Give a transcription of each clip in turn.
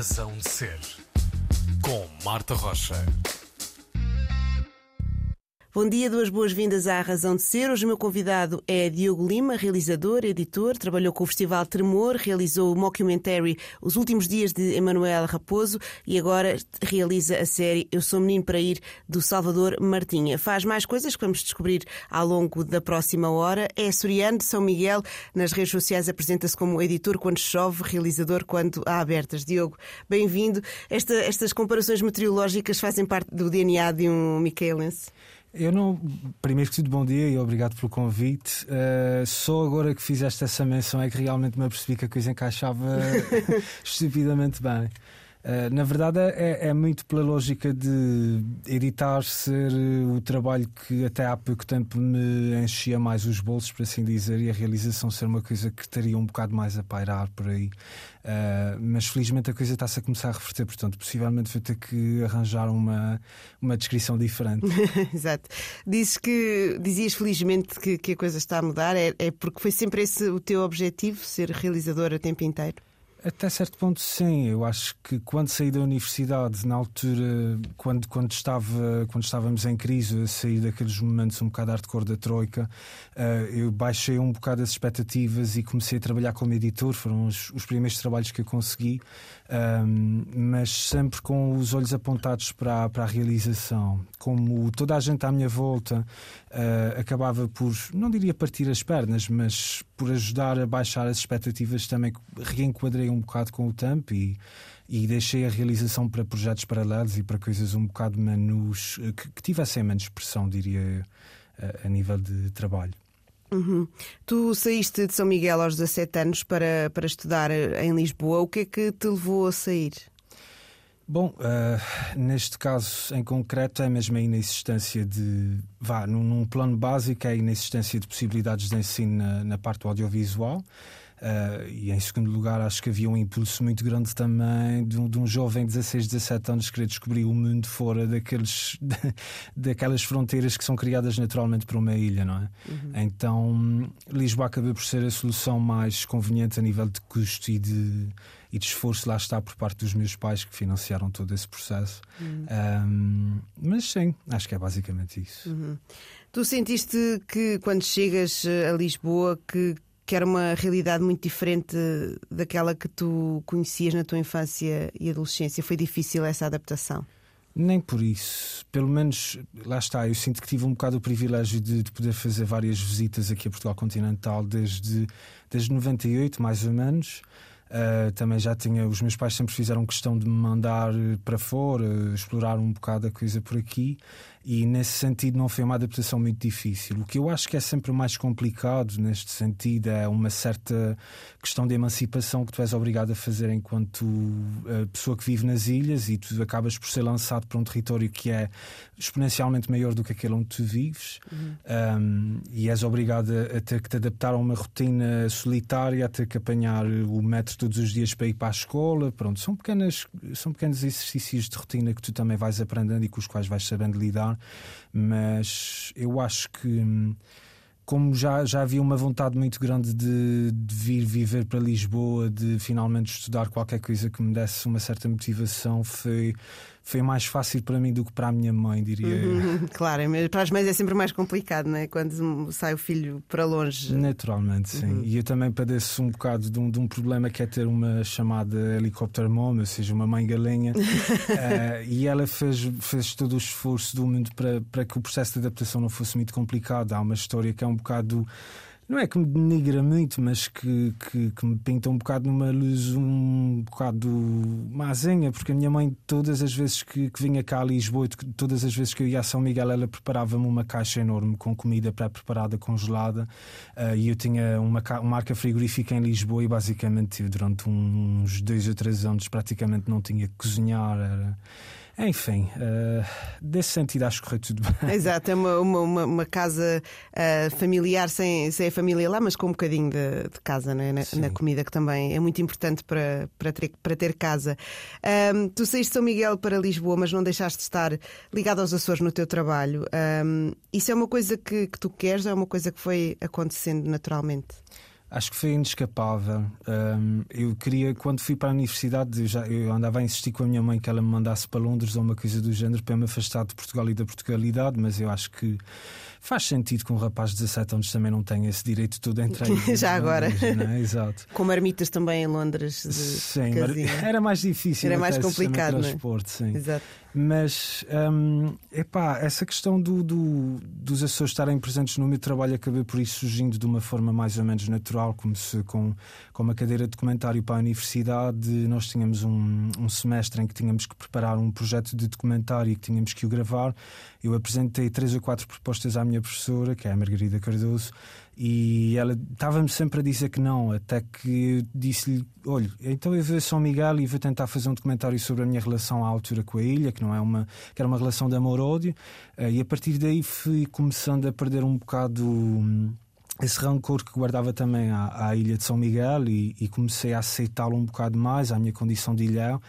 razão de ser. Com Marta Rocha. Bom dia, duas boas-vindas à Razão de Ser. Hoje o meu convidado é Diogo Lima, realizador, editor, trabalhou com o Festival Tremor, realizou o mockumentary Os Últimos Dias de Emanuel Raposo e agora realiza a série Eu Sou Menino para Ir, do Salvador Martinha. Faz mais coisas que vamos descobrir ao longo da próxima hora. É açoriano de São Miguel, nas redes sociais apresenta-se como editor quando chove, realizador quando há abertas. Diogo, bem-vindo. Esta, estas comparações meteorológicas fazem parte do DNA de um micaelense? Eu não. Primeiro que tudo, bom dia e obrigado pelo convite. Uh, só agora que fizeste essa menção é que realmente me apercebi que a coisa encaixava estupidamente bem. Uh, na verdade, é, é, muito pela lógica de editar ser o trabalho que até há pouco tempo me enchia mais os bolsos, por assim dizer, e a realização ser uma coisa que estaria um bocado mais a pairar por aí. Uh, mas felizmente a coisa está-se a começar a reverter, portanto, possivelmente vou ter que arranjar uma, uma descrição diferente. Exato. Dizes que, dizias felizmente que, que a coisa está a mudar, é, é porque foi sempre esse o teu objetivo, ser realizador a tempo inteiro? Até certo ponto, sim. Eu acho que quando saí da universidade, na altura, quando, quando, estava, quando estávamos em crise, sair daqueles momentos um bocado hardcore da Troika, uh, eu baixei um bocado as expectativas e comecei a trabalhar como editor. Foram os, os primeiros trabalhos que eu consegui, um, mas sempre com os olhos apontados para, para a realização. Como toda a gente à minha volta uh, acabava por, não diria partir as pernas, mas por ajudar a baixar as expectativas, também reenquadrei um bocado com o tempo e, e deixei a realização para projetos paralelos e para coisas um bocado menos. que, que tivessem menos pressão, diria, a, a nível de trabalho. Uhum. Tu saíste de São Miguel aos 17 anos para, para estudar em Lisboa. O que é que te levou a sair? Bom, uh, neste caso em concreto é mesmo a inexistência de. Vá, num, num plano básico, é a inexistência de possibilidades de ensino na, na parte do audiovisual. Uh, e em segundo lugar, acho que havia um impulso muito grande também de um, de um jovem de 16, 17 anos querer descobrir o mundo fora daqueles, daquelas fronteiras que são criadas naturalmente por uma ilha, não é? Uhum. Então, Lisboa acaba por ser a solução mais conveniente a nível de custo e de, e de esforço, lá está, por parte dos meus pais que financiaram todo esse processo. Uhum. Um, mas sim, acho que é basicamente isso. Uhum. Tu sentiste que quando chegas a Lisboa que que era uma realidade muito diferente daquela que tu conhecias na tua infância e adolescência. Foi difícil essa adaptação? Nem por isso. Pelo menos, lá está, eu sinto que tive um bocado o privilégio de, de, poder fazer várias visitas aqui a Portugal Continental desde, desde 98, mais ou menos. Uh, também já tinha, os meus pais sempre fizeram questão de me mandar para fora, explorar um bocado a coisa por aqui e nesse sentido não foi uma adaptação muito difícil. O que eu acho que é sempre mais complicado neste sentido é uma certa questão de emancipação que tu és obrigado a fazer enquanto uh, pessoa que vive nas ilhas e tu acabas por ser lançado para um território que é exponencialmente maior do que aquele onde tu vives uhum. um, e és obrigado a, a, ter que te adaptar a uma rotina solitária, a ter que apanhar o metro todos os dias para ir para a escola. Pronto, são, pequenas, são pequenos exercícios de rotina que tu também vais aprendendo e com os quais vais sabendo lidar mas eu acho que hum, como já, já havia uma vontade muito grande de, de, vir viver para Lisboa, de finalmente estudar qualquer coisa que me desse uma certa motivação, foi, foi mais fácil para mim do que para a minha mãe, diria uhum, Claro, para as mães é sempre mais complicado, não é? Quando sai o filho para longe. Naturalmente, sim. Uhum. E eu também padeço um bocado de um, de um, problema que é ter uma chamada helicóptero mom, ou seja, uma mãe galinha. uh, e ela fez, fez todo o esforço do mundo para, para que o processo de adaptação não fosse muito complicado. Há uma história que é um bocado não é que me denigra muito, mas que, que, que, me pinta um bocado numa luz um bocado mazinha, porque a minha mãe, todas as vezes que, que vinha cá a Lisboa, todas as vezes que eu ia a São Miguel, ela preparava-me uma caixa enorme com comida pré-preparada, congelada, uh, e eu tinha uma, uma marca frigorífica em Lisboa e basicamente durante uns dois ou três anos praticamente não tinha que cozinhar. Era enfim, uh, desse sentido acho que correu tudo bem. Exato, é uma, uma, uma casa uh, familiar sem, sem a família lá, mas com um bocadinho de, de casa né? na, na, comida, que também é muito importante para, para, ter, para ter casa. Um, tu saíste de São Miguel para Lisboa, mas não deixaste de estar ligado aos Açores no teu trabalho. Um, isso é uma coisa que, que tu queres ou é uma coisa que foi acontecendo naturalmente? Acho que foi inescapável. Um, eu queria, quando fui para a universidade, eu, já, eu andava a insistir com a minha mãe que ela me mandasse para Londres ou uma coisa do género para me afastar de Portugal e da Portugalidade, mas eu acho que faz sentido que um rapaz de 17 anos também não tenha esse direito todo a entrar Já agora. é? Exato. Com marmitas também em Londres. Sim, casinha. era mais difícil. Era mais complicado, não é? transporte, sim. Exato. Mas, hum, epá, essa questão do, do, dos Açores estarem presentes no meu trabalho acabei por ir surgindo de uma forma mais ou menos natural. Comecei com, com uma cadeira de documentário para a universidade. Nós tínhamos um, um semestre em que tínhamos que preparar um projeto de documentário e que tínhamos que o gravar. Eu apresentei três ou quatro propostas à minha professora, que é a Margarida Cardoso, e ela estava-me sempre a dizer que não, até que disse-lhe: olha, então eu vou a São Miguel e vou tentar fazer um documentário sobre a minha relação à altura com a ilha, que não é uma que era uma relação de amor-ódio, eh, e a partir daí fui começando a perder um bocado. hum, esse rancor que guardava também à, à ilha de São Miguel e, e comecei a aceitá-lo um bocado mais, à minha condição de ilhão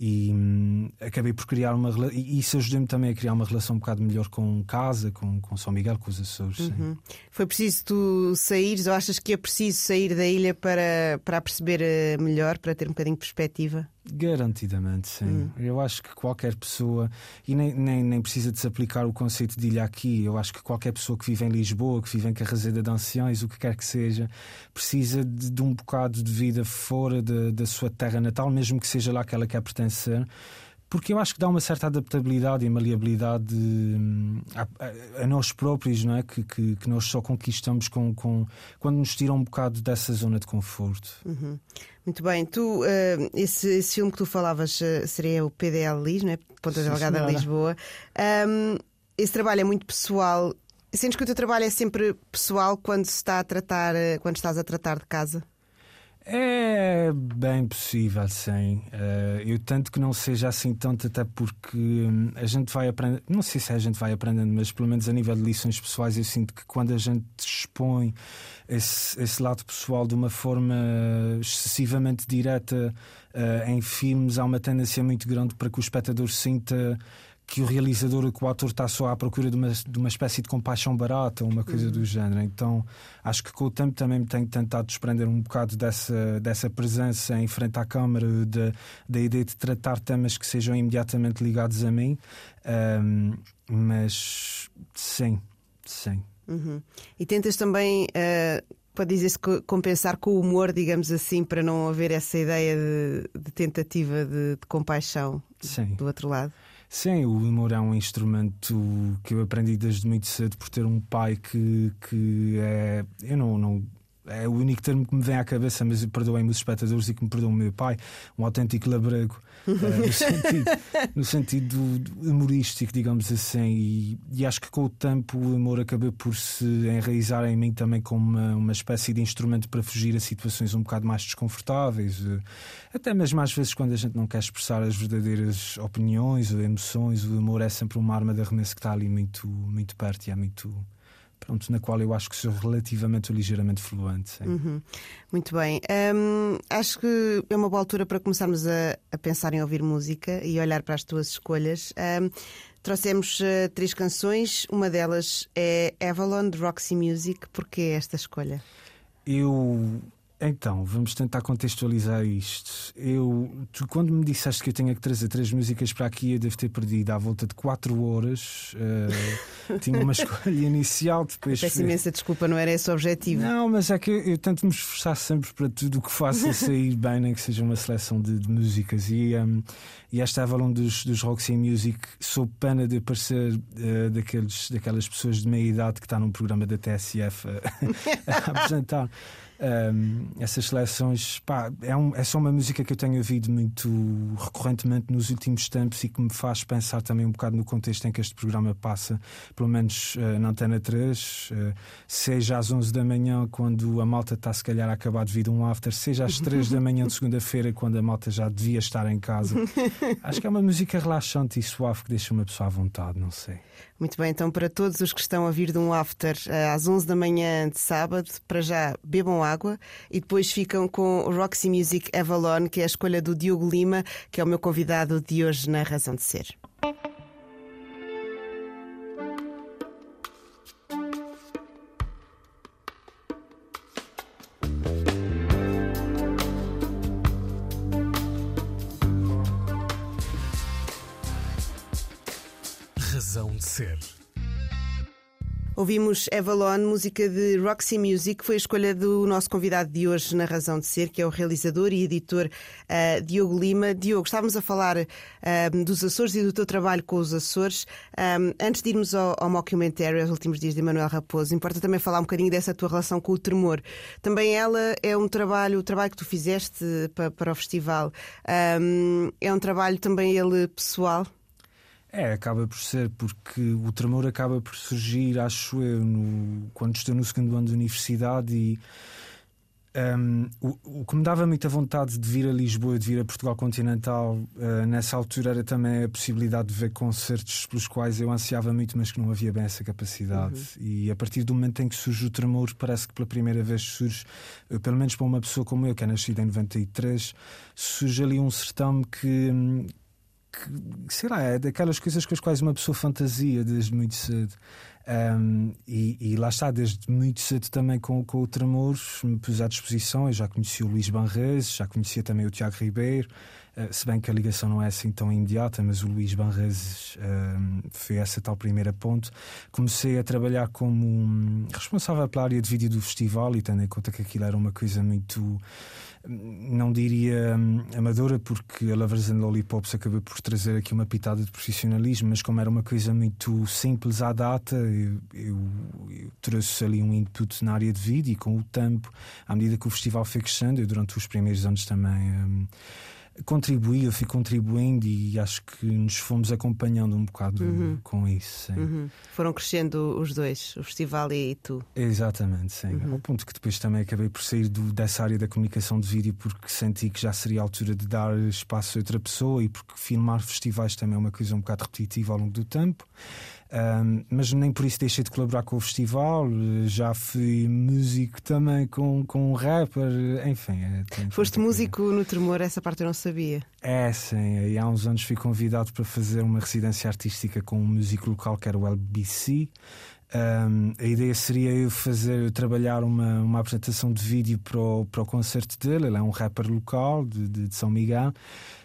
e hum, acabei por criar uma e isso ajudou-me também a criar uma relação um bocado melhor com casa, com, com São Miguel, com os Açores. Uhum. Foi preciso tu saíres ou achas que é preciso sair da ilha para, para perceber eh, melhor, para ter um bocadinho de perspectiva? Garantidamente, sim. Eu acho que qualquer pessoa, e nem, nem, nem precisa de se aplicar o conceito de ilha aqui, eu acho que qualquer pessoa que vive em Lisboa, que vive em Carraseda de Anciões, o que quer que seja, precisa de, de um bocado de vida fora da sua terra natal, mesmo que seja lá que ela quer pertencer. Porque eu acho que dá uma certa adaptabilidade e maleabilidade hum, a, a- a nós próprios, não é? Que, que, que nós só conquistamos com, com, quando nos tiram um bocado dessa zona de conforto. Uhum. Muito bem, tu, eh, esse, esse filme que tu falavas eh, seria o PDL Lis, não é? Ponta Sim, Delgada senhora. Lisboa. Ahm, esse trabalho é muito pessoal. Sentes que o teu trabalho é sempre pessoal quando se está a tratar, eh, quando estás a tratar de casa? É bem possível, sim. Eh, eu tanto que não seja assim tanto, até porque hum, a gente vai aprendendo, não sei se a gente vai aprendendo, mas pelo menos a nível de lições pessoais, eu sinto que quando a gente expõe esse, esse lado pessoal de uma forma excessivamente direta eh, em filmes, há uma tendência muito grande para que o espectador sinta que o realizador ou que o ator está só à procura de uma, de uma espécie de compaixão barata ou uma coisa do género. Então acho que com o tempo também me tenho tentado desprender um bocado dessa, dessa presença em frente à câmara, da, da ideia de tratar temas que sejam imediatamente ligados a mim. Ahm, mas sim, sim. Uhum. E tentas também, eh, pode dizer-se, co- compensar com o humor, digamos assim, para não haver essa ideia de, de tentativa de, de compaixão Sim. do outro lado? Sim, o humor é um instrumento que eu aprendi desde muito cedo por ter um pai que, que é. Eu não, não. É o único termo que me vem à cabeça, mas perdoem-me os espectadores e que me perdoam o meu pai, um autêntico labrego, eh, no sentido, no sentido do- do humorístico, digamos assim. E, e acho que com o tempo o humor acabou por se enraizar em mim também como uma, uma espécie de instrumento para fugir a situações um bocado mais desconfortáveis. eh, Até mesmo às vezes quando a gente não quer expressar as verdadeiras opiniões ou emoções, o humor é sempre uma arma de arremesso que está ali muito, muito perto e é muito. Pronto, na qual eu acho que sou relativamente ou ligeiramente fluente. Uhum. Muito bem. Hum, acho que é uma boa altura para começarmos a, a pensar em ouvir música e olhar para as tuas escolhas. Hum, trouxemos eh, três canções, uma delas é Avalon de Roxy Music. Porquê esta escolha? Eu. Então, vamos tentar contextualizar isto. Eu, tu, quando me disseste que eu tinha que trazer três músicas para aqui, eu devo ter perdido à volta de quatro horas. Eh, tinha uma escolha inicial, depois. Peço imensa desculpa, não era esse o objetivo. Não, mas é que eu, eu tento me esforçar sempre para tudo o que faça sair bem, nem que seja uma seleção de, de músicas. E, um, e esta Avalon dos, dos Roxy Music, sou pena de parecer eh, daqueles, daquelas pessoas de meia idade que está num programa da TSF a, a apresentar. Um, essas seleções, pá, é, um- é só uma música que eu tenho ouvido muito recorrentemente nos últimos tempos e que me faz pensar também um bocado no contexto em que este programa passa, pelo menos eh, na Antena 3, eh, seja às 11 da manhã, quando a malta está se calhar a acabar de vir um after, seja às 3 da manhã de segunda-feira, quando a malta já devia estar em casa. Acho que é uma música relaxante e suave que deixa uma pessoa à vontade, não sei. Muito bem, então para todos os que estão a vir de um after eh, às 11 da manhã de sábado, para já bebam água e depois ficam com o Roxy Music Avalon, que é a escolha do Diogo Lima, que é o meu convidado de hoje na Razão de Ser. Ser. Ouvimos Avalon, música de Roxy Music, foi a escolha do nosso convidado de hoje na Razão de Ser, que é o realizador e editor uh, Diogo Lima. Diogo, estávamos a falar uh, dos Açores e do teu trabalho com os Açores. Um, antes de irmos ao, ao mockumentary, aos últimos dias de Emanuel Raposo, importa também falar um bocadinho dessa tua relação com o Tremor. Também ela é um trabalho, o trabalho que tu fizeste para, para o festival, um, é um trabalho também ele pessoal? É, acaba por ser, porque o tremor acaba por surgir, acho eu, no, quando estou no segundo ano de universidade e um, o, o, que me dava muita vontade de vir a Lisboa, de vir a Portugal continental, uh, nessa altura era também a possibilidade de ver concertos pelos quais eu ansiava muito, mas que não havia bem essa capacidade. Uhum. E a partir do momento em que surge o tremor, parece que pela primeira vez surge, uh, pelo menos para uma pessoa como eu, que é nascida em 93, surge ali um certame que, hum, que, sei lá, é daquelas coisas com as quais uma pessoa fantasia desde muito cedo. Um, e, e, lá está, desde muito cedo também com, com o Tremor, me pus à disposição. Eu já conheci o Luís Banrez, já conhecia também o Tiago Ribeiro, uh, se bem que a ligação não é assim tão imediata, mas o Luís Banrez um, foi essa tal primeira ponte. Comecei a trabalhar como um, responsável pela área de vídeo do festival e tendo em conta que aquilo era uma coisa muito não diria hum, amadora, porque a Lovers and Lollipops acabou por trazer aqui uma pitada de profissionalismo, mas como era uma coisa muito simples à data, eu, eu, eu trouxe ali um input na área de vídeo e com o tempo, à medida que o festival foi crescendo, eu durante os primeiros anos também. Hum, contribuí, eu fui contribuindo e acho que nos fomos acompanhando um bocado uhum. com isso. Uhum. Foram crescendo os dois, o festival e, tu. Exatamente, sim. Uhum. Ao ponto que depois também acabei por sair do, dessa área da comunicação de vídeo porque senti que já seria a altura de dar espaço a outra pessoa e porque filmar festivais também é uma coisa um bocado repetitiva ao longo do tempo. Um, mas nem por isso deixei de colaborar com o festival. Já fui músico também com, com um rapper, enfim. É, Foste músico no Tremor, essa parte eu não sabia. É, sim. E há uns anos fui convidado para fazer uma residência artística com um músico local que era o LBC. Um, a ideia seria eu fazer, eu trabalhar uma, uma apresentação de vídeo para o, para o concerto dele. Ele é um rapper local de, de, de São Miguel.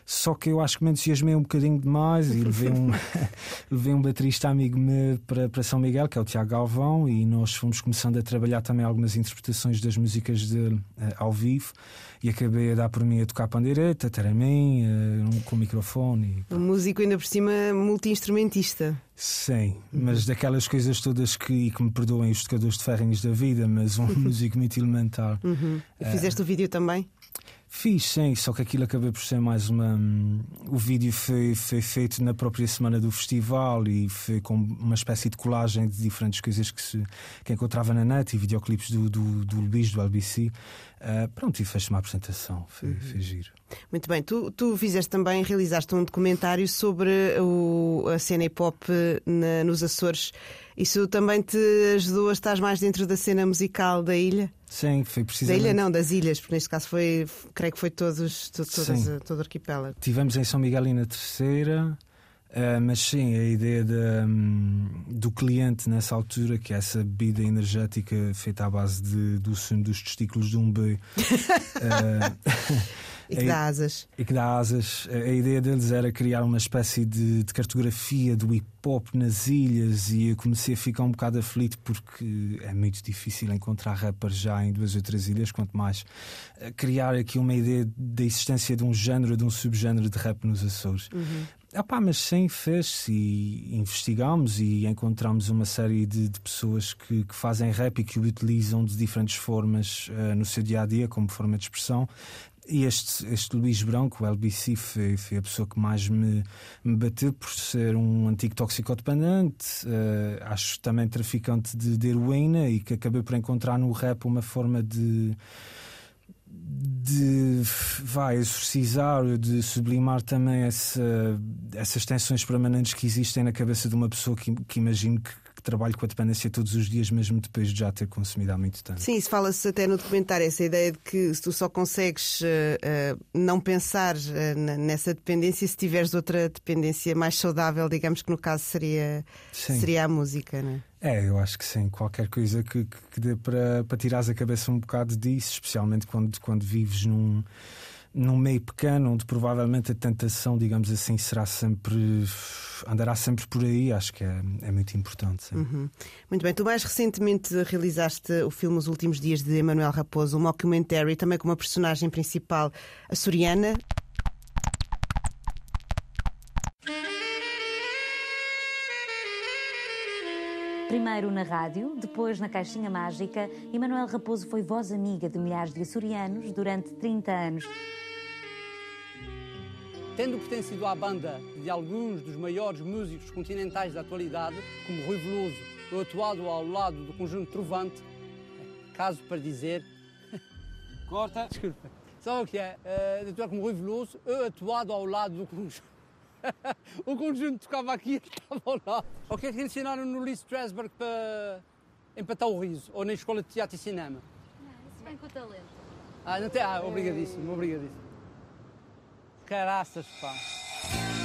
Só que eu acho que me entusiasmei um bocadinho demais e levei um, levei um baterista amigo meu para, para São Miguel, que é o Tiago Galvão, e nós fomos começando a trabalhar também algumas interpretações das músicas dele uh, ao vivo. E acabei a dar por mim a tocar pandeireta, taramim, uh, com o microfone. E... Um músico ainda por cima multi-instrumentista. Sim, mas daquelas coisas todas que, que me perdoem os tocadores de ferrinhos da vida, mas um músico muito elementar. Uhum. Fizeste uh, o vídeo também? Fiz, sim, só que aquilo acabou por ser mais uma. Hum, o vídeo foi, foi feito na própria semana do festival e foi com uma espécie de colagem de diferentes coisas que se que encontrava na net e videoclipes do, do, do Luís, do LBC. Uh, ah, pronto, e fez uma apresentação, foi, uhum. foi giro. Muito bem, tu, tu fizeste também, realizaste um documentário sobre o, a cena hip hop na, nos Açores. Isso também te ajudou a estar mais dentro da cena musical da ilha? Sim, foi precisamente. Da ilha não, das ilhas, porque neste caso foi, creio que foi todos, todos todo o arquipélago. Tivemos em São Miguel e na Terceira. Uh, mas sim, a ideia de, um, do cliente nessa altura, que é essa bebida energética feita à base de, do sumo dos testículos de um boi. uh, E que dá asas. E que dá asas. A ideia deles era criar uma espécie de, de cartografia do hip hop nas ilhas e eu comecei a ficar um bocado aflito porque é muito difícil encontrar rappers já em duas ou três ilhas, quanto mais eh, criar aqui uma ideia da existência de um género, de um subgénero de rap nos Açores. Uhum. Epá, mas sim, fez-se e investigámos e encontramos uma série de, de pessoas que, que, fazem rap e que o utilizam de diferentes formas uh, no seu dia a dia, como forma de expressão. Este, este Luís Branco, o LBC, foi, foi a pessoa que mais me, me bateu por ser um antigo toxicodependente, uh, acho também traficante de, de heroína e que acabei por encontrar no rap uma forma de de vai exorcizar, de sublimar também essa, essas tensões permanentes que existem na cabeça de uma pessoa que, que imagino que trabalho com a dependência todos os dias, mesmo depois de já ter consumido há muito tempo. Sim, isso fala-se até no documentário, essa ideia de que se tu só consegues uh, não pensar uh, nessa dependência se tiveres outra dependência mais saudável, digamos que no caso seria, seria a música, não é? É, eu acho que sim. Qualquer coisa que, que, que dê para, para tirares a cabeça um bocado disso, especialmente quando, quando vives num num meio pequeno, onde provavelmente a tentação, digamos assim, será sempre. andará sempre por aí, acho que é, é muito importante. Uhum. Muito bem, tu mais recentemente realizaste o filme Os Últimos Dias de Emanuel Raposo, um mockumentary, também com uma personagem principal açoriana. Primeiro na rádio, depois na Caixinha Mágica, Emanuel Raposo foi voz amiga de milhares de açorianos durante 30 anos. Tendo pertencido à banda de alguns dos maiores músicos continentais da atualidade, como Rui Veloso, ou atuado ao lado do conjunto Trovante, caso para dizer. Corta! Desculpa. Sabe o que é? Uh, atuar como Rui Veloso, eu atuado ao lado do conjunto. o conjunto tocava aqui e estava ao lado. O que é que ensinaram no Lee Strasberg para empatar o riso? Ou na escola de teatro e cinema? Não, isso vem com o talento. Ah, não tem. Ah, obrigadíssimo, obrigadíssimo. Caraças, pá.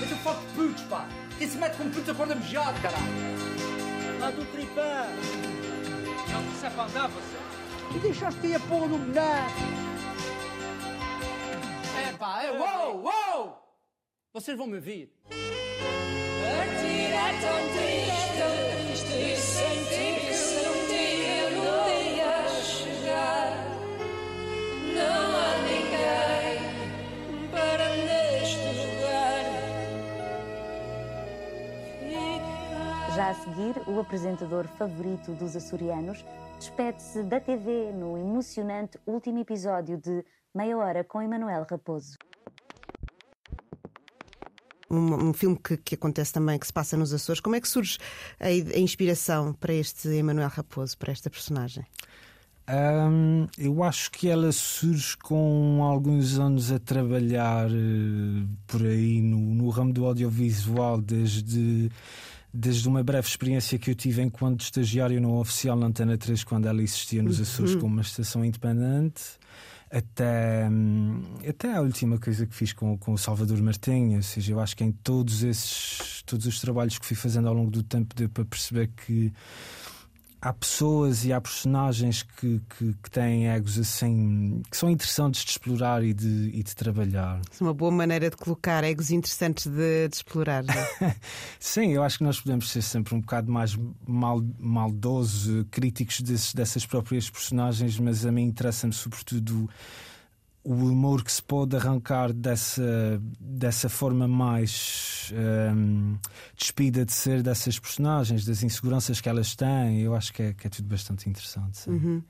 É o foco de putos, pá. Quem se mete com putos acorda mejado, caralho. Lá do tripé! Não, isso é para andar, você. E deixaste aí a porra do mulher. É pá, é uou, uou! Vocês vão me ouvir. Partir é tão triste, triste sentir que se um dia no dia chegar, não há ninguém para neste lugar. Já a seguir, o apresentador favorito dos açorianos despede-se da TV no emocionante último episódio de Meia Hora com Emanuel Raposo. Um, um filme que, que, acontece também, que se passa nos Açores. Como é que surge a, a inspiração para este Emanuel Raposo, para esta personagem? Um, eu acho que ela surge com alguns anos a trabalhar uh, por aí no, no ramo do audiovisual, desde desde uma breve experiência que eu tive enquanto estagiário no oficial na Antena 3, quando ela existia nos Açores Uhum. como uma estação independente, até, hum, até a última coisa que fiz com, com o Salvador Martinha. Ou seja, eu acho que em todos esses todos os trabalhos que fui fazendo ao longo do tempo deu para perceber que há pessoas e há personagens que, que, que têm egos assim que são interessantes de explorar e de, e de trabalhar. É uma boa maneira de colocar egos interessantes de, de explorar. não é? Sim, eu acho que nós podemos ser sempre um bocado mais mal, maldosos, críticos desses, dessas próprias personagens, mas a mim interessa-me sobretudo o humor que se pode arrancar dessa, dessa forma mais hum, despida de ser dessas personagens, das inseguranças que elas têm. Eu acho que é, que é tudo bastante interessante. Uhum.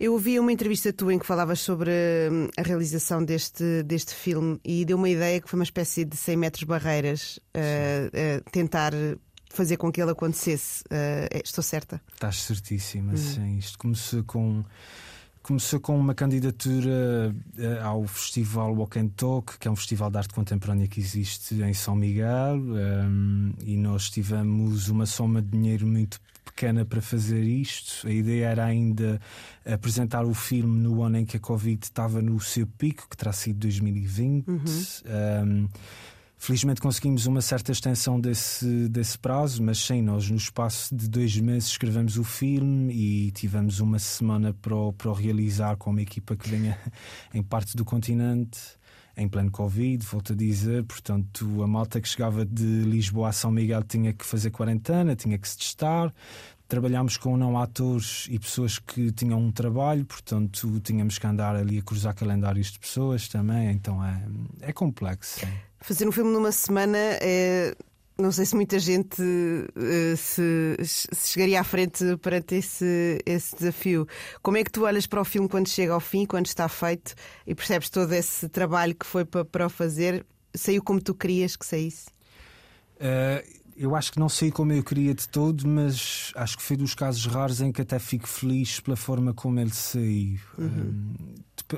Eu ouvi uma entrevista tua em que falavas sobre hum, a realização deste, deste filme e deu uma ideia que foi uma espécie de 100 metros barreiras uh, uh, tentar fazer com que ele acontecesse. Uh, estou certa? Estás certíssima, sim. Isto começou com. Começou com uma candidatura eh, ao Festival Walk and Talk, que é um festival de arte contemporânea que existe em São Miguel, um, e nós tivemos uma soma de dinheiro muito pequena para fazer isto. A ideia era ainda apresentar o filme no ano em que a Covid estava no seu pico, que terá sido 2020. Um, Felizmente conseguimos uma certa extensão desse, desse prazo, mas sim, nós no espaço de dois meses escrevemos o filme e tivemos uma semana para o, para o realizar com uma equipa que vinha em parte do continente, em pleno Covid, volto a dizer. Portanto, a malta que chegava de Lisboa a São Miguel tinha que fazer quarentena, tinha que se testar. Trabalhámos com não atores e pessoas que tinham um trabalho, portanto, tínhamos que andar ali a cruzar calendários de pessoas também, então é, é complexo. Sim. Fazer um filme numa semana é. Não sei se muita gente uh, se, se, chegaria à frente perante esse, esse desafio. Como é que tu olhas para o filme quando chega ao fim, quando está feito e percebes todo esse trabalho que foi para, para o fazer? Saiu como tu querias que saísse? Uh, eu acho que não sei como eu queria de todo, mas acho que foi dos casos raros em que até fico feliz pela forma como ele saiu. Uhum. Um,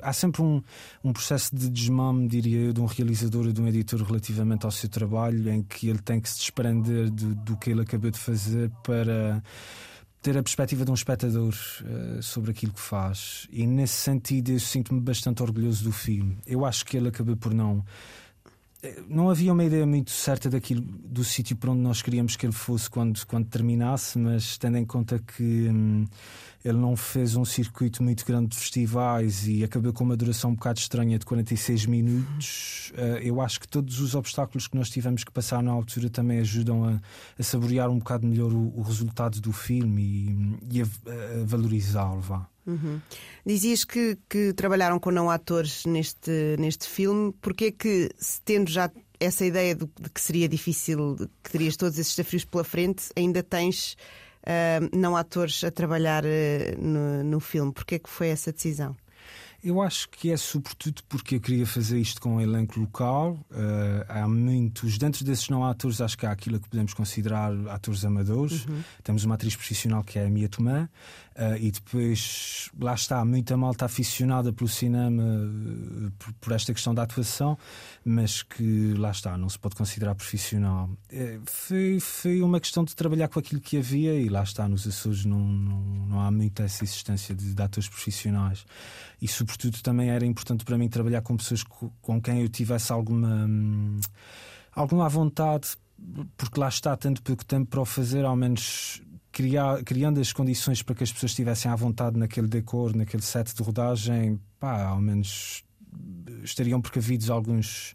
há sempre um, um, processo de desmame, diria eu, de um realizador ou de um editor relativamente ao seu trabalho, em que ele tem que se desprender do, do que ele acabou de fazer para ter a perspectiva de um espectador uh, sobre aquilo que faz. E nesse sentido, eu sinto-me bastante orgulhoso do filme. Eu acho que ele acabou por não não havia uma ideia muito certa daquilo do sítio para onde nós queríamos que ele fosse quando, quando terminasse, mas tendo em conta que hum, ele não fez um circuito muito grande de festivais e acabou com uma duração um bocado estranha de 46 minutos, uh, eu acho que todos os obstáculos que nós tivemos que passar na altura também ajudam a, a saborear um bocado melhor o, o resultado do filme e, e a, a valorizá-lo. Vá. Uhum. Dizias que, que, trabalharam com não atores neste, neste filme. Porquê que, tendo já essa ideia de, de, que seria difícil, que terias todos esses desafios pela frente, ainda tens não atores a trabalhar uh, no, no filme? Porquê que foi essa decisão? Eu acho que é sobretudo porque eu queria fazer isto com um elenco local. Uh, há muitos, dentro desses não atores, acho que há aquilo que podemos considerar atores amadores. Uhum. Temos uma atriz profissional que é a Mia Tomé, uh, e depois lá está, muita malta aficionada pelo cinema uh, por, por, esta questão da atuação, mas que lá está, não se pode considerar profissional. foi, foi uma questão de trabalhar com aquilo que havia, e lá está, nos Açores não, não, não há muita essa existência de, de atores profissionais. E sobretudo também era importante para mim trabalhar com pessoas com quem eu tivesse alguma, hum, alguma vontade, porque lá está tanto pouco tempo para o fazer, ao menos criar, criando as condições para que as pessoas estivessem à vontade naquele decor, naquele set de rodagem, pá, ao menos estariam precavidos alguns,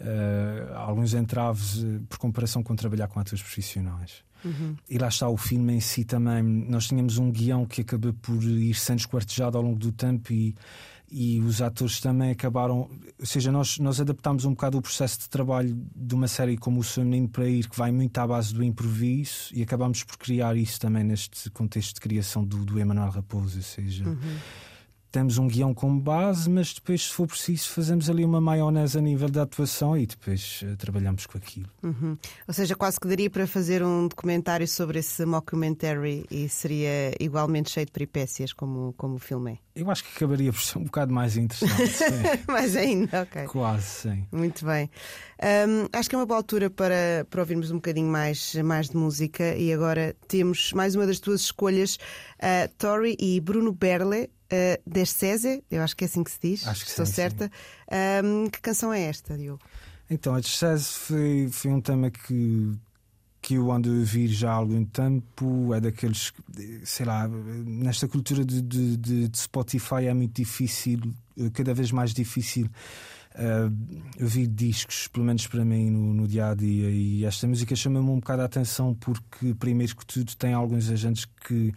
uh, alguns entraves uh, por comparação com trabalhar com atores profissionais. Uhum. E lá está o filme em si também. Nós tínhamos um guião que acabou por ir sendo esquartejado ao longo do tempo e e os atores também acabaram. Ou seja, nós, nós adaptámos um bocado o processo de trabalho de uma série como O Seu Menino para Ir, que vai muito à base do improviso, e acabámos por criar isso também neste contexto de criação do, do Emanuel Raposo. Ou seja. Uhum temos um guião como base, mas depois, se for preciso, fazemos ali uma maionese a nível da atuação e depois uh, trabalhamos com aquilo. Uhum. Ou seja, quase que daria para fazer um documentário sobre esse mockumentary e seria igualmente cheio de peripécias como, como o filme é. Eu acho que acabaria por ser um bocado mais interessante. mais ainda, ok. Quase, sim. Muito bem. Um, acho que é uma boa altura para, para ouvirmos um bocadinho mais, mais de música e agora temos mais uma das tuas escolhas, uh, Tori e Bruno Berle uh, Descese, eu acho que é assim que se diz, acho que estou sim, certa. Sim. Um, que canção é esta, Diogo? Então, a Descese foi, foi um tema que, que eu ando a ouvir já há algum tempo. É daqueles, sei lá, nesta cultura de, de, de Spotify é muito difícil, cada vez mais difícil. Uh, ouvir discos, pelo menos para mim, no, no dia a dia. E esta música chama-me um bocado a atenção porque, primeiro que tudo, tem alguns agentes que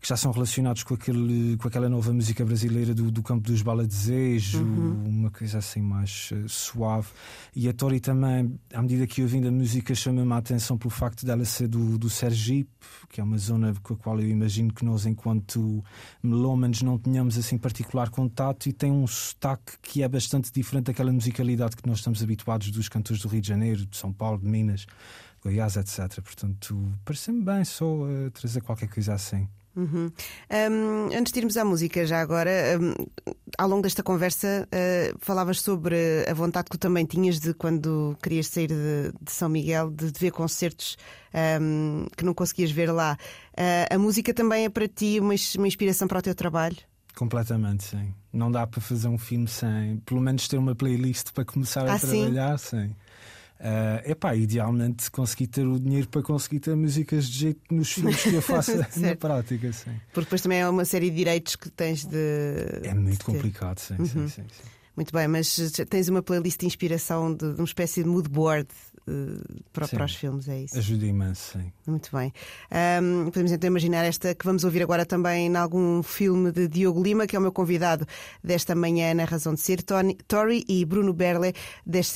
que já são relacionados com, aquele, com aquela nova música brasileira do, do campo dos baladesejo, uhum. uma coisa assim mais uh, suave. E a Tori também, à medida que eu ouvindo a música, chama-me a atenção pelo facto dela ser do, do Sergipe, que é uma zona com a qual eu imagino que nós, enquanto melómanos, não tenhamos assim particular contato e tem um sotaque que é bastante diferente daquela musicalidade que nós estamos habituados dos cantores do Rio de Janeiro, de São Paulo, de Minas. Goiás, etc. Portanto, parece-me bem só uh, trazer qualquer coisa assim. Uhum. Um, antes de irmos à música, já agora, um, ao longo desta conversa, uh, falavas sobre a vontade que tu também tinhas de quando querias sair de, de São Miguel, de, de ver concertos um, que não conseguias ver lá. Uh, a música também é para ti uma, uma inspiração para o teu trabalho? Completamente, sim. Não dá para fazer um filme sem, pelo menos, ter uma playlist para começar a ah, trabalhar, sim. sim. Uh, epá, idealmente consegui ter o dinheiro para conseguir ter músicas de jeito nos filmes que eu faço na prática. Sim. Porque depois também é uma série de direitos que tens de. É muito complicado, sim, uhum. sim, sim, sim, Muito bem, mas tens uma playlist de inspiração de, de uma espécie de mood board uh, para, para, os filmes, é isso? Ajuda imenso, sim. Muito bem. Um, podemos então imaginar esta que vamos ouvir agora também em algum filme de Diogo Lima, que é o meu convidado desta manhã na Razão de Ser, Tony, Tori e Bruno Berle, des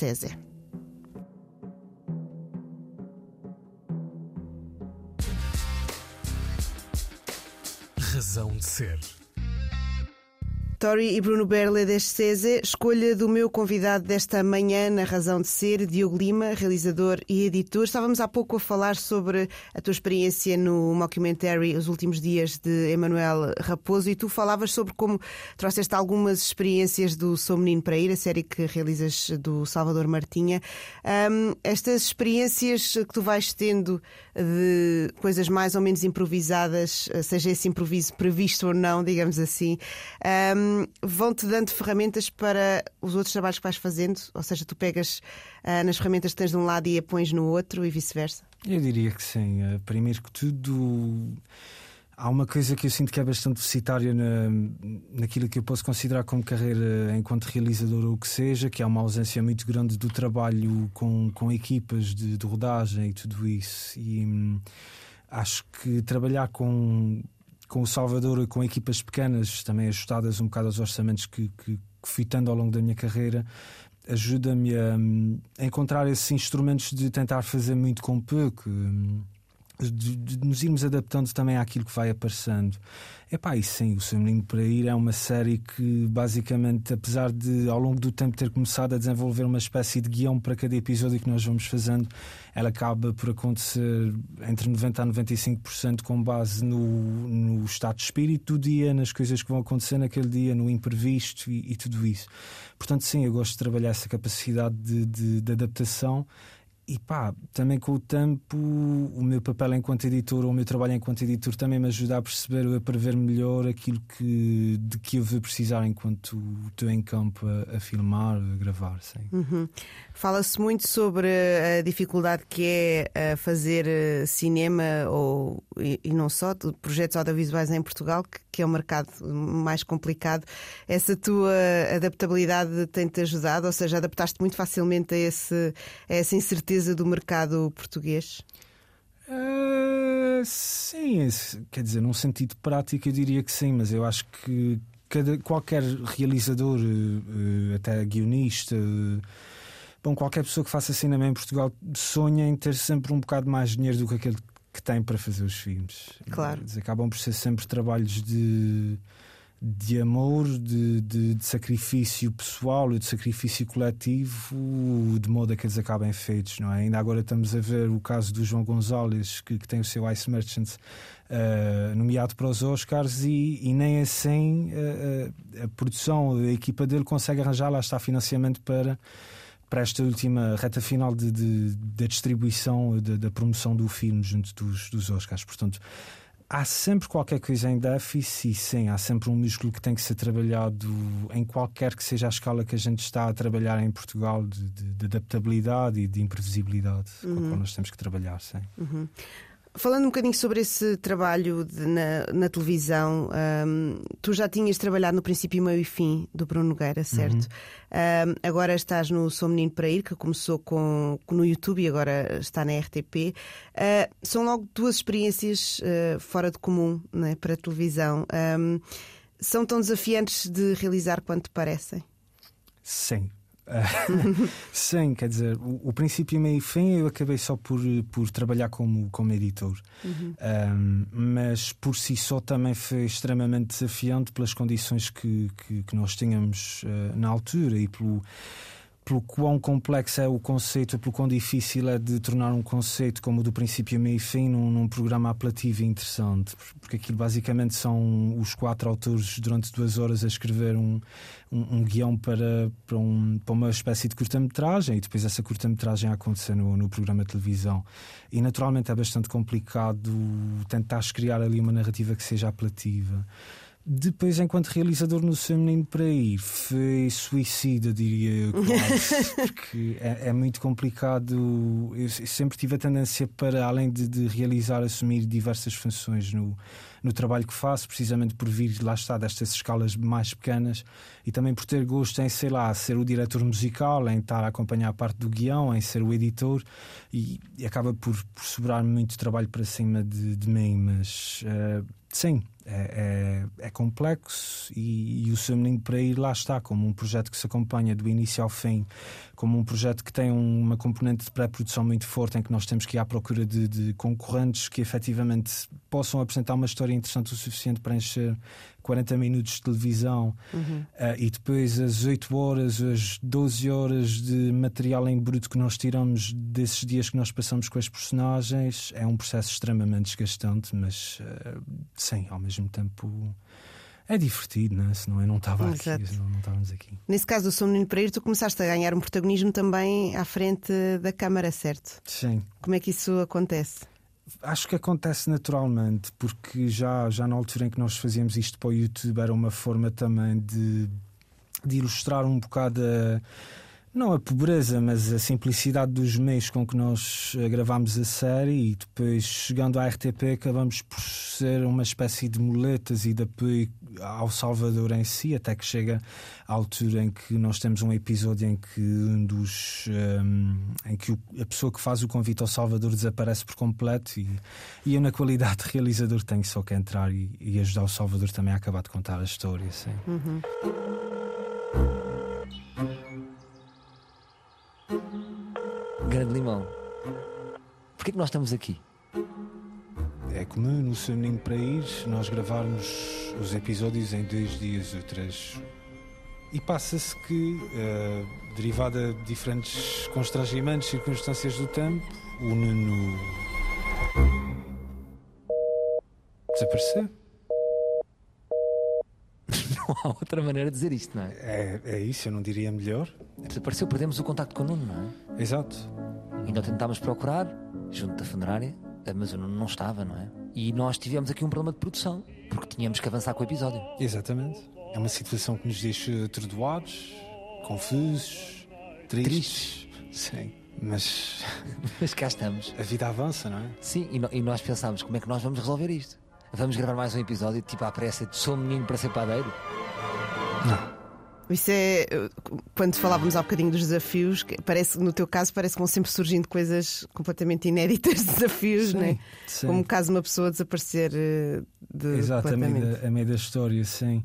razão de ser. Tori e Bruno Berle Descese, escolha do meu convidado desta manhã na Razão de Ser, Diogo Lima, realizador e editor. Estávamos há pouco a falar sobre a tua experiência no mockumentary Os Últimos Dias de Emanuel Raposo e tu falavas sobre como trouxeste algumas experiências do Sou Menino para Ir, a série que realizas do Salvador Martinha. Um, estas experiências que tu vais tendo de coisas mais ou menos improvisadas, seja esse improviso previsto ou não, digamos assim. Um, vão-te dando ferramentas para os outros trabalhos que vais fazendo? Ou seja, tu pegas ah, nas ferramentas que tens de um lado e a pões no outro e vice-versa? Eu diria que sim. Eh, Primeiro que tudo, há uma coisa que eu sinto que é bastante deficitária na, naquilo que eu posso considerar como carreira enquanto realizador ou o que seja, que é uma ausência muito grande do trabalho com, com equipas de, de rodagem e tudo isso. E hum, acho que trabalhar com, com o Salvador, com equipas pequenas, também ajustadas um bocado aos orçamentos que, que, que fui tendo ao longo da minha carreira, ajuda-me a, hum, a encontrar esses instrumentos de tentar fazer muito com pouco. De, de nos irmos adaptando também àquilo que vai aparecendo. Epá, e sim, o Seu Menino para Ir é uma série que basicamente, apesar de ao longo do tempo ter começado a desenvolver uma espécie de guião para cada episódio que nós vamos fazendo, ela acaba por acontecer entre 90% a 95% com base no, no estado de espírito do dia, nas coisas que vão acontecer naquele dia, no imprevisto e, e tudo isso. Portanto, sim, eu gosto de trabalhar essa capacidade de, de, de adaptação. E pá, também com o tempo, o meu papel enquanto editor ou o meu trabalho enquanto editor também me ajuda a perceber ou a prever melhor aquilo que, de que eu vou precisar enquanto estou em campo a, a filmar, a gravar. Uhum. Fala-se muito sobre a dificuldade que é eh, fazer eh, cinema ou, e, e não só, projetos audiovisuais em Portugal, que, que é o mercado mais complicado. Essa tua adaptabilidade tem-te ajudado? Ou seja, adaptaste muito facilmente a, esse, a essa incerteza do mercado português? Eh, sim, esse- quer dizer, num sentido prático eu diria que sim, mas eu acho que cada, qualquer realizador, eh, eh, até guionista, eh, bom, qualquer pessoa que faça cinema em Portugal sonha em ter sempre um bocado mais dinheiro do que aquele que tem para fazer os filmes. Claro. Eles acabam por ser sempre trabalhos de, de amor, de, de- de sacrifício pessoal e de sacrifício coletivo, de modo a que eles acabem feitos, não é? Ainda agora estamos a ver o caso do João Gonzalez, que, que tem o seu Ice Merchants eh, nomeado para os Oscars, e, e nem assim eh, a produção, a equipa dele consegue arranjar, lá está financiamento para para esta última reta final de, de- da distribuição, de- da promoção do filme junto dos, dos Oscars. Portanto, há sempre qualquer coisa em déficit, e sim, há sempre um músculo que tem que ser trabalhado em qualquer que seja a escala que a gente está a trabalhar em Portugal, de, de- de adaptabilidade e de imprevisibilidade, com a qual nós temos que trabalhar, sim. Falando um bocadinho sobre esse trabalho de- na, na televisão, hum, tu já tinhas trabalhado no princípio, meio e fim do Bruno Nogueira, certo? Hum, agora estás no Sou Menino para Ir, que começou com, no YouTube e agora está na RTP. Ah, são logo duas experiências ah, fora de comum né, para a televisão. Hum, são tão desafiantes de realizar quanto parecem? Sim. Sim, quer dizer, o, o princípio, meio e fim eu acabei só por, por trabalhar como, como editor. Um, mas por si só também foi extremamente desafiante pelas condições que, que, que nós tínhamos ah, na altura e pelo, pelo quão complexo é o conceito, pelo quão difícil é de tornar um conceito como o do princípio, meio e fim num, num programa apelativo e interessante. Porque aquilo basicamente são os quatro autores durante duas horas a escrever um, um, um guião para, para, um, para uma espécie de curta-metragem e depois essa curta-metragem a acontecer no, no programa de televisão. E naturalmente é bastante complicado tentar criar ali uma narrativa que seja apelativa. Depois, enquanto realizador no Seu Menino para Ir, foi suicida, diria eu, quase, porque é, é muito complicado. Eu sempre tive a tendência para, além de, de realizar, assumir diversas funções no, no trabalho que faço, precisamente por vir, lá está, destas escalas mais pequenas e também por ter gosto em, sei lá, ser o diretor musical, em estar a acompanhar a parte do guião, em ser o editor e, e acaba por, por sobrar muito trabalho para cima de, de mim, mas eh, sim, é, é, é complexo e, e o seu menino para ir lá está, como um projeto que se acompanha do início ao fim, como um projeto que tem uma componente de pré-produção muito forte, em que nós temos que ir à procura de, de concorrentes que efetivamente possam apresentar uma história interessante o suficiente para encher 40 minutos de televisão uh, e depois as 8 horas, as 12 horas de material em bruto que nós tiramos desses dias que nós passamos com as personagens é um processo extremamente desgastante, mas uh, sim, ao mesmo tempo é divertido, né? senão eu não estava aqui, senão não estávamos aqui. Nesse caso do Sou Menino para Ir, tu começaste a ganhar um protagonismo também à frente da câmara, certo? Sim. Como é que isso acontece? Acho que acontece naturalmente, porque já, já na altura em que nós fazíamos isto para o YouTube era uma forma também de, de ilustrar um bocado a não a pobreza, mas a simplicidade dos meios com que nós eh, gravámos a série e depois chegando à RTP acabamos por ser uma espécie de muletas e de apoio ao Salvador em si, até que chega à altura em que nós temos um episódio em que um dos um, ehm, em que a pessoa que faz o convite ao Salvador desaparece por completo e, e eu na qualidade de realizador tenho só que entrar e, e ajudar o Salvador também a acabar de contar a história. Sim. Uhum. Grande Limão, porquê que nós estamos aqui? É comum no menino para ir nós gravarmos os episódios em dois dias ou três. E passa-se que, uh, derivada de diferentes constrangimentos, circunstâncias do tempo, o Nuno desapareceu. Não há outra maneira de dizer isto, não é? É, é isso, eu não diria melhor. Desapareceu, perdemos o contacto com o Nuno, não é? Exato. Ainda tentámos procurar, junto da funerária, mas Nuno não estava, não é? E nós tivemos aqui um problema de produção, porque tínhamos que avançar com o episódio. Exatamente. É uma situação que nos deixa atordoados, confusos, tristes. tristes. Sim. Mas. Mas cá estamos. A vida avança, não é? Sim, e, no, e nós pensámos como é que nós vamos resolver isto? Vamos gravar mais um episódio, tipo à pressa, de sou menino para ser padeiro? Não. Isso é. Quando falávamos há um bocadinho dos desafios, parece, no teu caso, parece que vão sempre surgindo coisas completamente inéditas, desafios, sim, né? Sim. Como caso uma pessoa desaparecer eh, de. Exato, a meio, da, a meio da história, sim.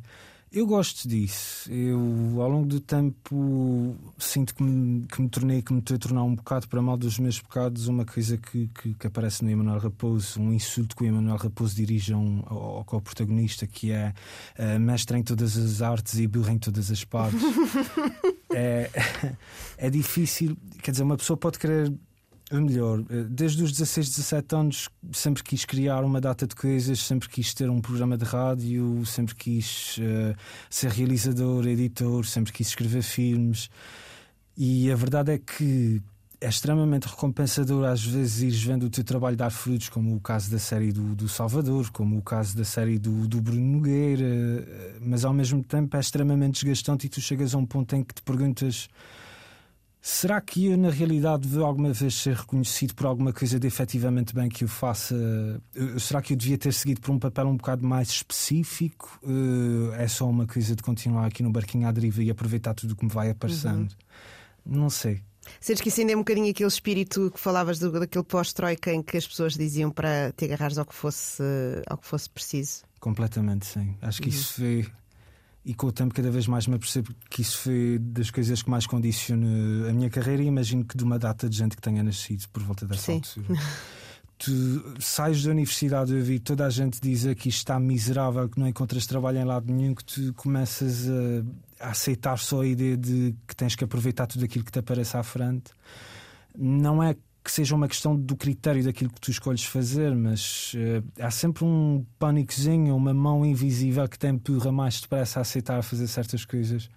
Eu gosto disso. Eu, ao longo do tempo, sinto que me, que me tornei, que me estou a tornar um bocado para mal dos meus pecados, uma coisa que, que, que aparece no Emanuel Raposo, um insulto que o Emanuel Raposo dirige um, ao, ao protagonista, que é uh, mestre em todas as artes e burro em todas as partes. é, é difícil, quer dizer, uma pessoa pode querer melhor, eh, desde os 16, 17 anos sempre quis criar uma data de coisas, sempre quis ter um programa de rádio, sempre quis uh, ser realizador, editor, sempre quis escrever filmes. E a verdade é que é extremamente recompensador às vezes ires vendo o teu trabalho dar frutos, como o caso da série do, do Salvador, como o caso da série do, do Bruno Nogueira, eh, mas ao mesmo tempo é extremamente desgastante e tu chegas a um ponto em que te perguntas Será que eu, na realidade, vou alguma vez ser reconhecido por alguma coisa de efetivamente bem que eu faça? Será que eu devia ter seguido por um papel um bocado mais específico? É só uma coisa de continuar aqui no barquinho à deriva e aproveitar tudo o que me vai aparecendo? Uhum. Não sei. Sentes que isso ainda é um bocadinho aquele espírito que falavas do, daquele pós-troika em que as pessoas diziam para te agarrares ao que fosse, ao que fosse preciso? Completamente, sim. Acho que uhum. isso foi e com o tempo cada vez mais me apercebo que isso foi das coisas que mais condiciona a minha carreira e imagino que de uma data de gente que tenha nascido por volta dessa Sim. altura. tu sais da universidade, eu vi toda a gente dizer que isto está miserável, que não encontras trabalho em lado nenhum, que tu começas a, a aceitar só a ideia de que tens que aproveitar tudo aquilo que te aparece à frente. Não é que seja uma questão do critério daquilo que tu escolhes fazer, mas uh, há sempre um pânicozinho, uma mão invisível que te empurra mais depressa a aceitar fazer certas coisas,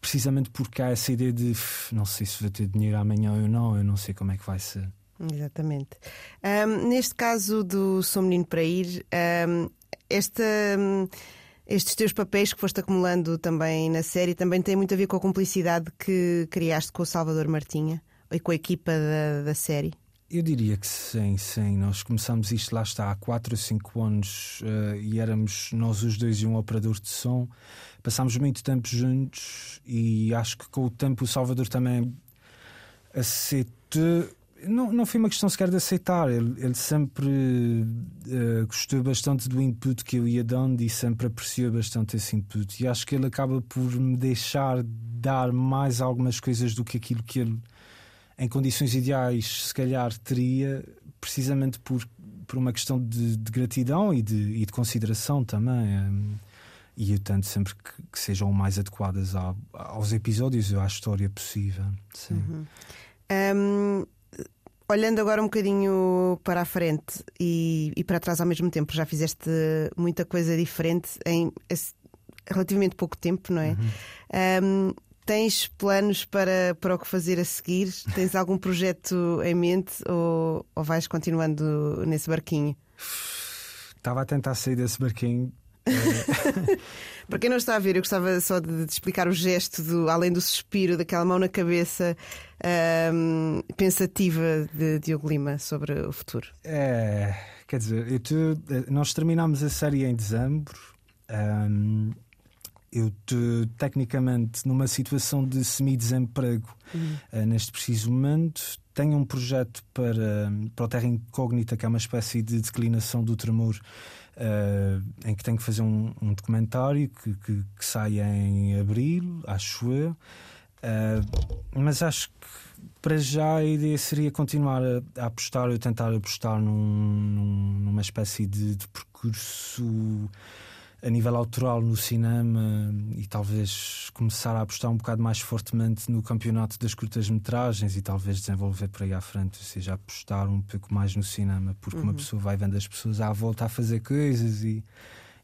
precisamente porque há essa ideia de não sei se vou ter dinheiro amanhã ou não, eu não sei como é que vai ser. Exatamente. Um, neste caso do Sou Menino para Ir, um, esta. Um, estes teus papéis que foste acumulando também na série também têm muito a ver com a cumplicidade que criaste com o Salvador Martinha e com a equipa da, da série? Eu diria que sim, sim. Nós começamos isto lá está há 4 ou 5 anos uh, e éramos nós os dois e um operador de som. Passámos muito tempo juntos e acho que com o tempo o Salvador também aceitou. Não, não foi uma questão sequer de aceitar, ele, ele sempre uh, gostou bastante do input que eu ia dando e sempre apreciou bastante esse input. E acho que ele acaba por me deixar dar mais algumas coisas do que aquilo que ele em condições ideais, se calhar teria, precisamente por, por uma questão de, de gratidão e de, e de, consideração também. Um, e eu tento sempre que, que, sejam mais adequadas ao, aos episódios e à história possível. Sim. Uhum. Um, olhando agora um bocadinho para a frente e, e, para trás ao mesmo tempo, já fizeste muita coisa diferente em relativamente pouco tempo, não é? Uhum. Um, Tens planos para, para o que fazer a seguir? Tens algum projeto em mente ou, ou vais continuando nesse barquinho? Estava a tentar sair desse barquinho. Para quem não está a ver, eu gostava só de, de explicar o gesto, do, além do suspiro, daquela mão na cabeça ahm, pensativa de Diogo Lima sobre o futuro. É, quer dizer, te- nós terminámos a série em dezembro. Ahm, eu te, tecnicamente numa situação de semi-desemprego eh, neste preciso momento. Tenho um projeto para, para o Terra Incógnita, que é uma espécie de declinação do tremor, eh, em que tenho que fazer um, um documentário que, que, que sai em abril, acho eu. Eh, mas acho que para já a ideia seria continuar a, a apostar, eu tentar apostar num- num- numa espécie de, de percurso a nível autoral no cinema e talvez começar a apostar um bocado mais fortemente no campeonato das curtas-metragens e talvez desenvolver por aí à frente, ou seja, apostar um pouco mais no cinema, porque uma pessoa vai vendo as pessoas à volta a fazer coisas e,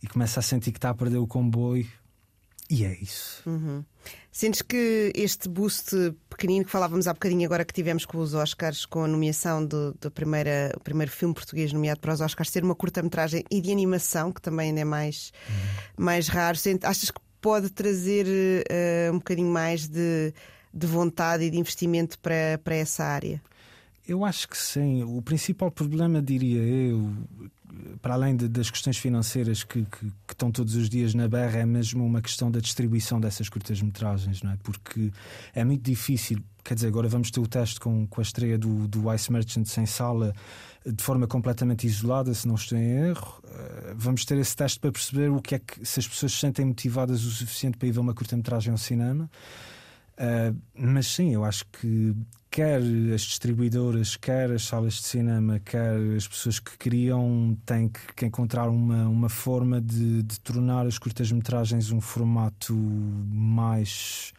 e começa a sentir que está a perder o comboio. E é isso. Sentes que este boost pequenino que falávamos há bocadinho, agora que tivemos com os Oscars, com a nomeação do, do primeira, o primeiro filme português nomeado para os Oscars, ser uma curta-metragem e de animação, que também ainda é mais, mais raro, achas que pode trazer eh, um bocadinho mais de, de vontade e de investimento para, para essa área? Eu acho que sim. O principal problema, diria eu, para além de- das questões financeiras que, que- que estão todos os dias na berra, é mesmo uma questão da distribuição dessas curtas-metragens, não é? Porque é muito difícil. Quer dizer, agora vamos ter o teste com, com a estreia do, do Ice Merchants em sala de forma completamente isolada, se não estou em erro. Eh, Vamos ter esse teste para perceber o que é que se as pessoas se sentem motivadas o suficiente para ir ver uma curta-metragem ao cinema. Uh, mas sim, eu acho que quer as distribuidoras, quer as salas de cinema, quer as pessoas que criam, têm que, que encontrar uma, uma forma de, de tornar as curtas-metragens um formato mais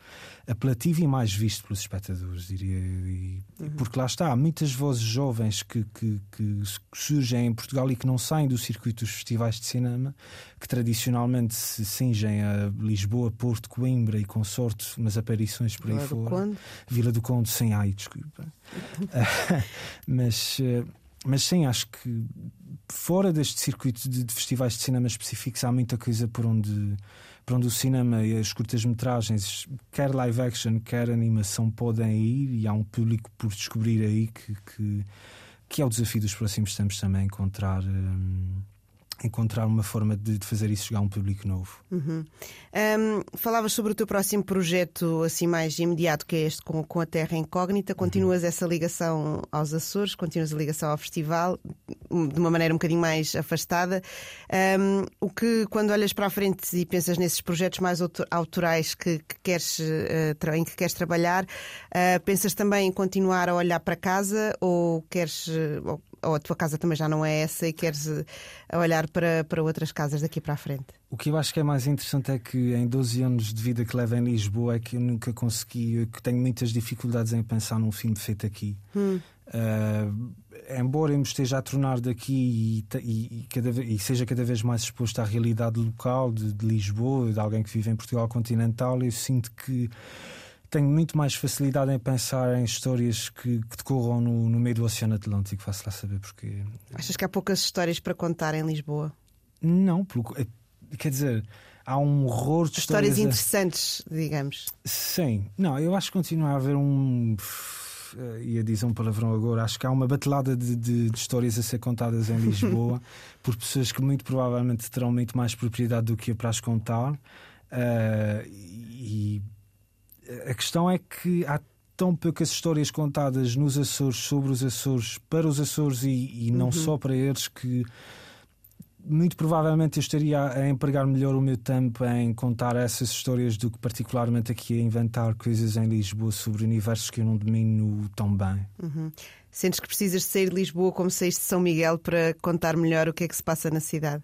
apelativo e mais visto pelos espectadores, diria eu. E- Porque lá está, há muitas vozes jovens que, que, que surgem em Portugal e que não saem do circuito dos festivais de cinema, que tradicionalmente se cingem a Lisboa, Porto, Coimbra e consorte, umas aparições por aí Vila do fora. Conde? Vila do Conde, sem ai, desculpa. Mas, eh, mas sim, acho que fora deste circuito de, de festivais de cinema específicos há muita coisa por onde, por onde o cinema e as curtas-metragens, quer live action, quer animação, podem ir e há um público por descobrir aí que, que, que é o desafio dos próximos tempos também encontrar. hum, encontrar uma forma de, de fazer isso chegar a um público novo. Uhum. Ahm, falavas sobre o teu próximo projeto assim mais imediato, que é este com, com a Terra Incógnita. Continuas essa ligação aos Açores, continuas a ligação ao festival um, de uma maneira um bocadinho mais afastada. Ahm, o que, quando olhas para a frente e pensas nesses projetos mais auto- autorais que, que queres, tra- em que queres trabalhar, ah, pensas também em continuar a olhar para casa ou queres. eh, ou- a tua casa também já não é essa e queres eh, olhar para, para outras casas daqui para a frente? O que eu acho que é mais interessante é que em 12 anos de vida que levo em Lisboa é que eu nunca consegui, eu que tenho muitas dificuldades em pensar num filme feito aqui. Ah, embora eu me esteja a tornar daqui e, e- e cada e seja cada vez mais exposto à realidade local de, de Lisboa, de alguém que vive em Portugal continental, eu sinto que tenho muito mais facilidade em pensar em histórias que, que decorram no, no meio do Oceano Atlântico, faço lá saber porque. Achas que há poucas histórias para contar em Lisboa? Não, pelo- eh, quer dizer, há um horror de Histórias histórias. a- interessantes, digamos. Sim, não, eu acho que continua a haver um. eh, Ia dizer um palavrão agora, acho que há uma batelada de, de- de histórias a ser contadas em Lisboa por pessoas que muito provavelmente terão muito mais propriedade do que eu para as contar. Eh, e a questão é que há tão poucas histórias contadas nos Açores, sobre os Açores, para os Açores e, e não só para eles, que muito provavelmente eu estaria a empregar melhor o meu tempo em contar essas histórias do que particularmente aqui a inventar coisas em Lisboa sobre universos que eu não domino tão bem. Sentes que precisas de sair de Lisboa como saíste de São Miguel para contar melhor o que é que se passa na cidade?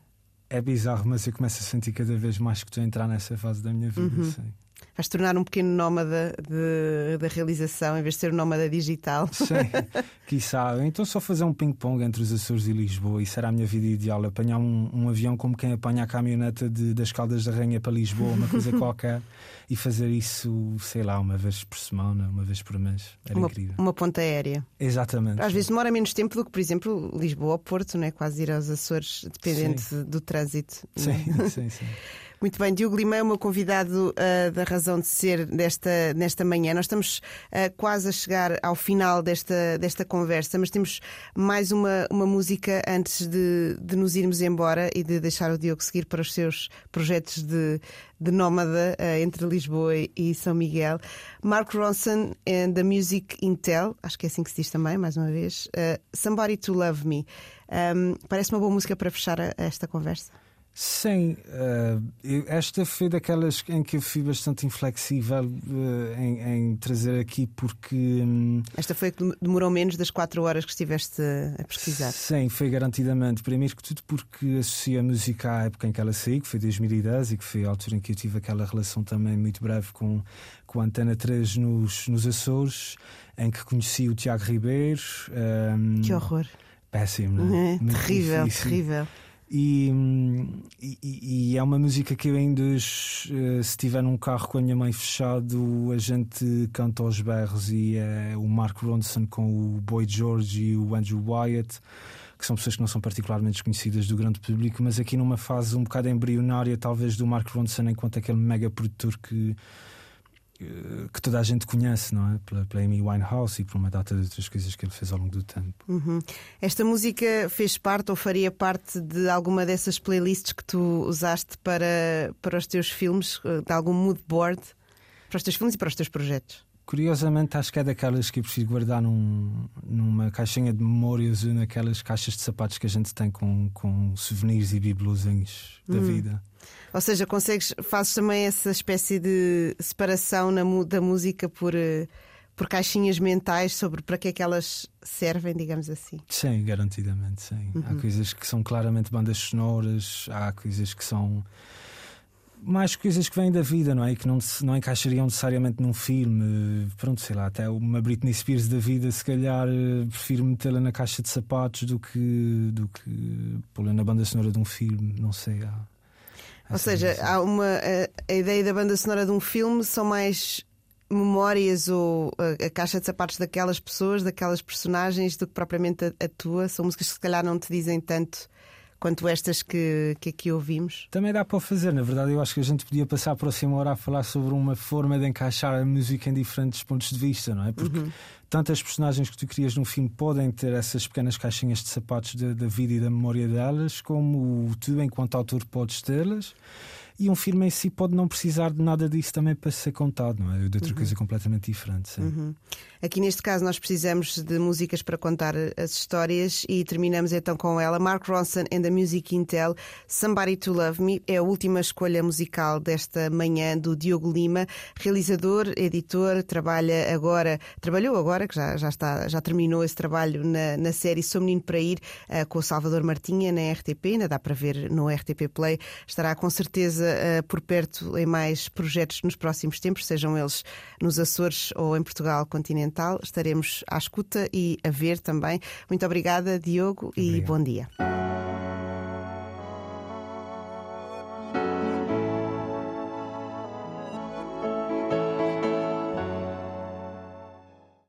É bizarro, mas eu começo a sentir cada vez mais que estou a entrar nessa fase da minha vida. Sim. Vais tornar um pequeno nómada da realização em vez de ser um nómada digital. Sim, quiçá. Então só fazer um ping-pong entre os Açores e Lisboa. Isso era a minha vida ideal. Apanhar um, um avião como quem apanha a caminhoneta de- das Caldas da Rainha para Lisboa, uma coisa qualquer, e fazer isso, sei lá, uma vez por semana, uma vez por mês. Era Uma, incrível. uma ponta aérea. Exatamente. Às vezes demora menos tempo do que, por exemplo, Lisboa ou Porto, não é? Quase ir aos Açores, dependente do trânsito. Sim, sim, sim. Muito bem, Diogo Lima é o meu convidado ah, da razão de ser desta, nesta manhã. Nós estamos ah, quase a chegar ao final desta, desta conversa, mas temos mais uma, uma música antes de, de nos irmos embora e de deixar o Diogo seguir para os seus projetos de, de nómada ah, entre Lisboa e São Miguel. Mark Ronson and the Music Intel, acho que é assim que se diz também, mais uma vez. Somebody to Love Me. Ahm, parece uma boa música para fechar a- esta conversa. Sim, eh, eu- esta foi daquelas em que eu fui bastante inflexível eh, em, em trazer aqui porque. hum, Esta foi a que demorou menos das 4 horas que estiveste a pesquisar. Sim, foi garantidamente. Primeiro que tudo porque associa a música à época em que ela saiu, que foi 2010 e que foi a altura em que eu tive aquela relação também muito breve com, com a Antena 3 nos, nos Açores, em que conheci o Tiago Ribeiro. hum, Que horror. Péssimo, não é? É, terrível, difícil. terrível. E, e- e é uma música que eu ainda, eh, se estiver num carro com a minha mãe fechado, a gente canta aos berros e é o Mark Ronson com o Boy George e o Andrew Wyatt, que são pessoas que não são particularmente conhecidas do grande público, mas aqui numa fase um bocado embrionária, talvez, do Mark Ronson, enquanto aquele mega produtor que. Eh, Que toda a gente conhece, não é? Pela, pela Amy Winehouse e por uma data de outras coisas que ele fez ao longo do tempo. Uhum. Esta música fez parte ou faria parte de alguma dessas playlists que tu usaste para, para os teus filmes, eh, de algum mood board? Para os teus filmes e para os teus projetos? Curiosamente, acho que é daquelas que eu prefiro guardar num- numa caixinha de memórias ou naquelas caixas de sapatos que a gente tem com, com souvenirs e bibelozinhos da vida. Ou seja, consegues, fazes também essa espécie de separação na da música por, eh, por caixinhas mentais sobre para que é que elas servem, digamos assim. Sim, garantidamente, sim. Há coisas que são claramente bandas sonoras, há coisas que são mais coisas que vêm da vida, não é? E que não, não encaixariam necessariamente num filme. Pronto, sei lá, até uma Britney Spears da vida, se calhar eh, prefiro metê-la na caixa de sapatos do que, do que pô-la na banda sonora de um filme, não sei. Há Ou seja, há uma, a, a ideia da banda sonora de um filme são mais memórias ou a, a caixa de sapatos daquelas pessoas, daquelas personagens, do que propriamente a, a tua. São músicas que se calhar não te dizem tanto quanto estas que, que aqui ouvimos. Também dá para fazer, na verdade, eu acho que a gente podia passar a próxima hora a falar sobre uma forma de encaixar a música em diferentes pontos de vista, não é? Porque tantas personagens que tu crias num filme podem ter essas pequenas caixinhas de sapatos da vida e da memória delas, como tu, enquanto autor, podes tê-las. E um filme em si pode não precisar de nada disso também para ser contado, não é? De outra coisa completamente diferente. Uhum. Aqui neste caso nós precisamos de músicas para contar as histórias e terminamos então com ela. Mark Ronson and the Music Intel, Somebody to Love Me, é a última escolha musical desta manhã do Diogo Lima, realizador, editor, trabalha agora, trabalhou agora, que já, já, está, já terminou esse trabalho na, na série Sou Menino para Ir, eh, com o Salvador Martinha na RTP, ainda dá para ver no RTP Play, estará com certeza eh, por perto em mais projetos nos próximos tempos, sejam eles nos Açores ou em Portugal continental. Estaremos à escuta e a ver também. Muito obrigada, Diogo, e Obrigado. bom dia.